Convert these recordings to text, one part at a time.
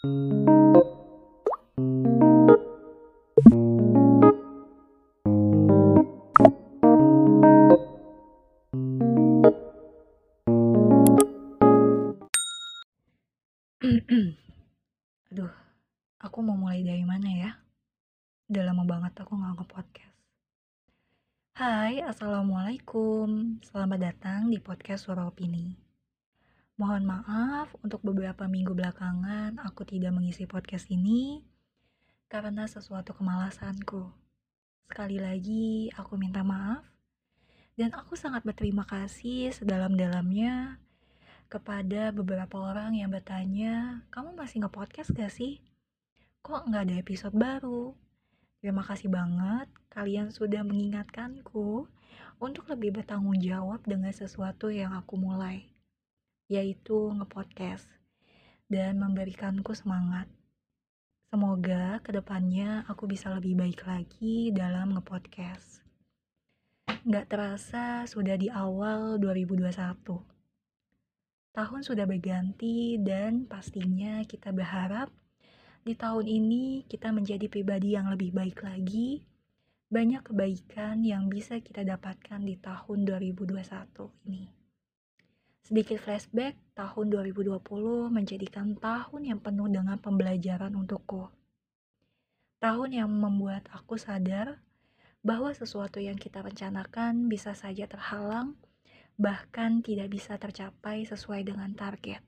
Aduh, aku mau mulai dari mana ya? Udah lama banget aku nggak nge-podcast. Hai, Assalamualaikum. Selamat datang di podcast Suara Opini. Mohon maaf untuk beberapa minggu belakangan aku tidak mengisi podcast ini karena sesuatu kemalasanku. Sekali lagi aku minta maaf dan aku sangat berterima kasih sedalam-dalamnya kepada beberapa orang yang bertanya, kamu masih nge-podcast gak sih? Kok nggak ada episode baru? Terima kasih banget kalian sudah mengingatkanku untuk lebih bertanggung jawab dengan sesuatu yang aku mulai, yaitu nge-podcast dan memberikanku semangat. Semoga ke depannya aku bisa lebih baik lagi dalam nge-podcast. Nggak terasa sudah di awal 2021. Tahun sudah berganti dan pastinya kita berharap di tahun ini kita menjadi pribadi yang lebih baik lagi. Banyak kebaikan yang bisa kita dapatkan di tahun 2021 ini. Sedikit flashback, tahun 2020 menjadikan tahun yang penuh dengan pembelajaran untukku. Tahun yang membuat aku sadar bahwa sesuatu yang kita rencanakan bisa saja terhalang, bahkan tidak bisa tercapai sesuai dengan target.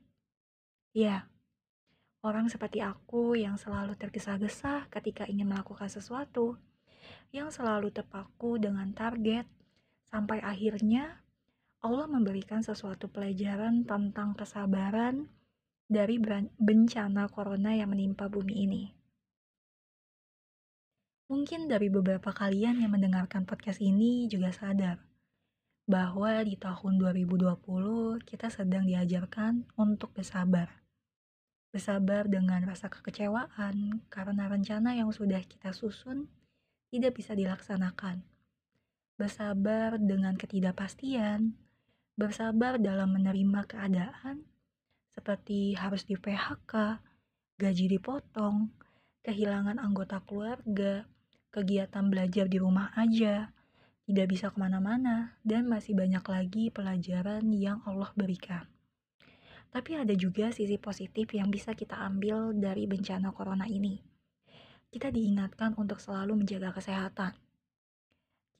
Ya, Orang seperti aku yang selalu tergesa-gesa ketika ingin melakukan sesuatu, yang selalu terpaku dengan target, sampai akhirnya Allah memberikan sesuatu pelajaran tentang kesabaran dari bencana corona yang menimpa bumi ini. Mungkin dari beberapa kalian yang mendengarkan podcast ini juga sadar bahwa di tahun 2020 kita sedang diajarkan untuk bersabar Bersabar dengan rasa kekecewaan karena rencana yang sudah kita susun tidak bisa dilaksanakan. Bersabar dengan ketidakpastian, bersabar dalam menerima keadaan seperti harus di PHK, gaji dipotong, kehilangan anggota keluarga, kegiatan belajar di rumah aja, tidak bisa ke mana-mana, dan masih banyak lagi pelajaran yang Allah berikan. Tapi ada juga sisi positif yang bisa kita ambil dari bencana corona ini. Kita diingatkan untuk selalu menjaga kesehatan.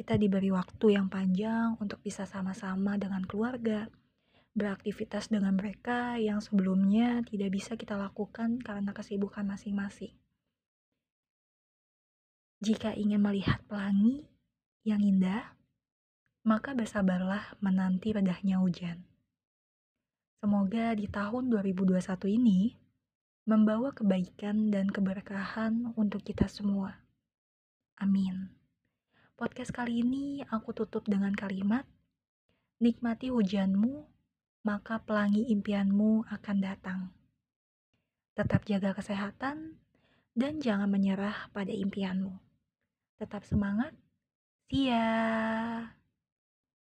Kita diberi waktu yang panjang untuk bisa sama-sama dengan keluarga, beraktivitas dengan mereka yang sebelumnya tidak bisa kita lakukan karena kesibukan masing-masing. Jika ingin melihat pelangi yang indah, maka bersabarlah menanti redahnya hujan. Semoga di tahun 2021 ini membawa kebaikan dan keberkahan untuk kita semua. Amin. Podcast kali ini aku tutup dengan kalimat, Nikmati hujanmu, maka pelangi impianmu akan datang. Tetap jaga kesehatan dan jangan menyerah pada impianmu. Tetap semangat. See.